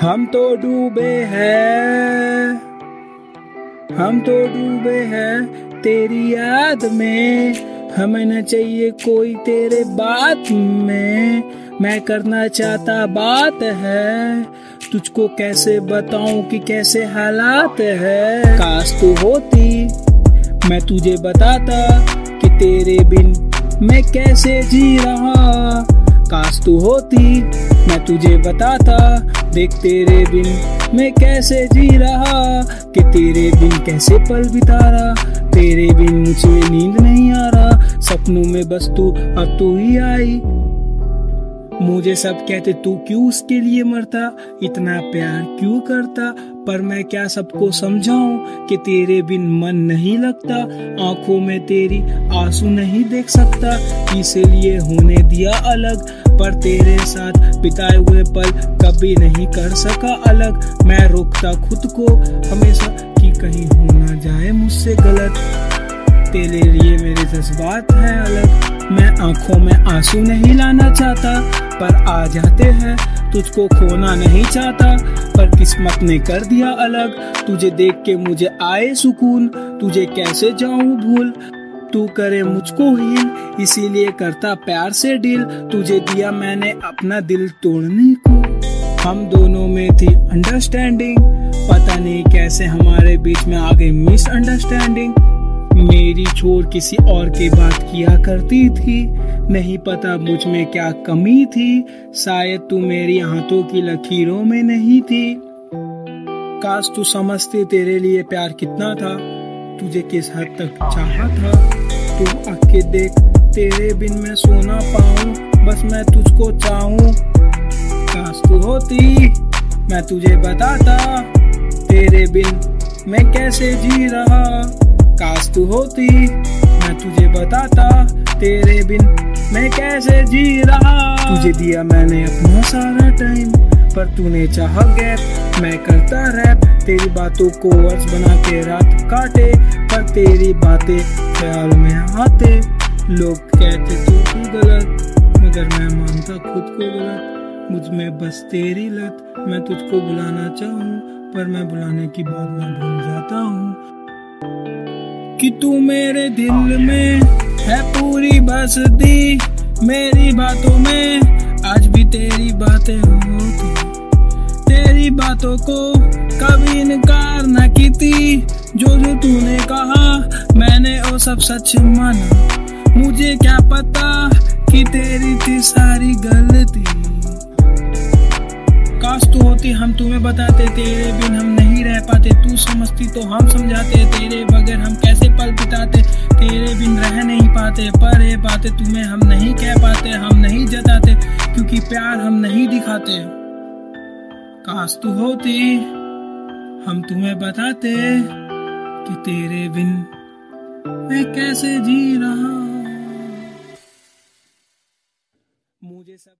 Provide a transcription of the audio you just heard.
हम तो डूबे हैं। हम तो डूबे हैं तेरी याद में। हमें न चाहिए कोई तेरे बात में। मैं करना चाहता बात है। तुझको कैसे बताऊँ कि कैसे हालात है? काश तू होती, मैं तुझे बताता कि तेरे बिन मैं कैसे जी रहा। काश तू होती, मैं तुझे बताता देख तेरे बिन मैं कैसे जी रहा, कि तेरे बिन कैसे पल बिता रहा तेरे बिन मुझे नींद नहीं आ रहा, सपनों में बस तू अब तू ही आई। मुझे सब कहते तू क्यों उसके लिए मरता, इतना प्यार क्यों करता? पर मैं क्या सबको समझाऊं कि तेरे बिन मन नहीं लगता? आँखों में तेरी आँसू नहीं देख सकता। इसीलिए होने दिया अलग, पर तेरे साथ बिताए हुए पल कभी नहीं कर सका अलग। मैं रोकता खुद को, हमेशा कि कहीं हो ना जाए मुझसे गलत। तेरे लिए मेरे जज्बात हैं अलग। मैं आँखों में आँसू नहीं लाना चाहता, पर आ जाते हैं, तुझको खोना नहीं चाहता। पर किस्मत ने कर दिया अलग, तुझे देख के मुझे आए सुकून। तुझे कैसे जाऊँ भूल? तू करे मुझको हील, इसीलिए करता प्यार से डील। तुझे दिया मैंने अपना दिल तोड़ने को। हम दोनों में थी अंडरस्टैंडिंग पता नहीं कैसे हमारे बीच में आ गई मिसअंडरस्टैंडिंग मेरी छोर किसी और की बात किया करती थी। नहीं पता मुझमें क्या कमी थी। शायद तू मेरी हाथों की लकीरों में नहीं थी। काश तू समझती तेरे लिए प्यार कितना था। तुझे किस हद तक चाहा था। तू आके देख, तेरे बिन मैं सोना पाऊँ। बस मैं तुझको चाहूँ। काश तू होती, मैं तुझे बताता। तेरे बिन मैं कैसे जी रहा। काश तू होती, मैं तुझे बताता तेरे बिन मैं कैसे जी रहा। तुझे दिया मैंने अपना सारा टाइम पर तूने चाहा गैप। मैं करता रैप तेरी बातों को वर्ष बना के रात काटे, पर तेरी बातें ख्याल में आते। लोग कहते तू तू गलत, मगर मैं मानता खुद को गलत। मुझमें बस तेरी लत, मैं तुझको बुलाना चाहूँ, पर मैं बुलाने की बात मैं भूल जाता हूँ। कि तू मेरे दिल में है पूरी बसती, मेरी बातों में आज भी तेरी बातें होती। तेरी बातों को कभी इनकार न की थी जो जो तूने कहा मैंने वो सब सच माना। मुझे क्या पता कि तेरी थी सारी गलती। काश तू होती, हम तुम्हें बताते, तेरे बिन हम नहीं रह पाते। तू समझती तो हम समझाते, तेरे बगैर हम कैसे पल बिताते? तेरे बिन रह नहीं पाते, पर ये बातें तुम्हें हम नहीं कह पाते, हम नहीं जताते, क्योंकि प्यार हम नहीं दिखाते। काश तू होती, हम तुम्हें बताते कि तेरे बिन मैं कैसे जी रहा।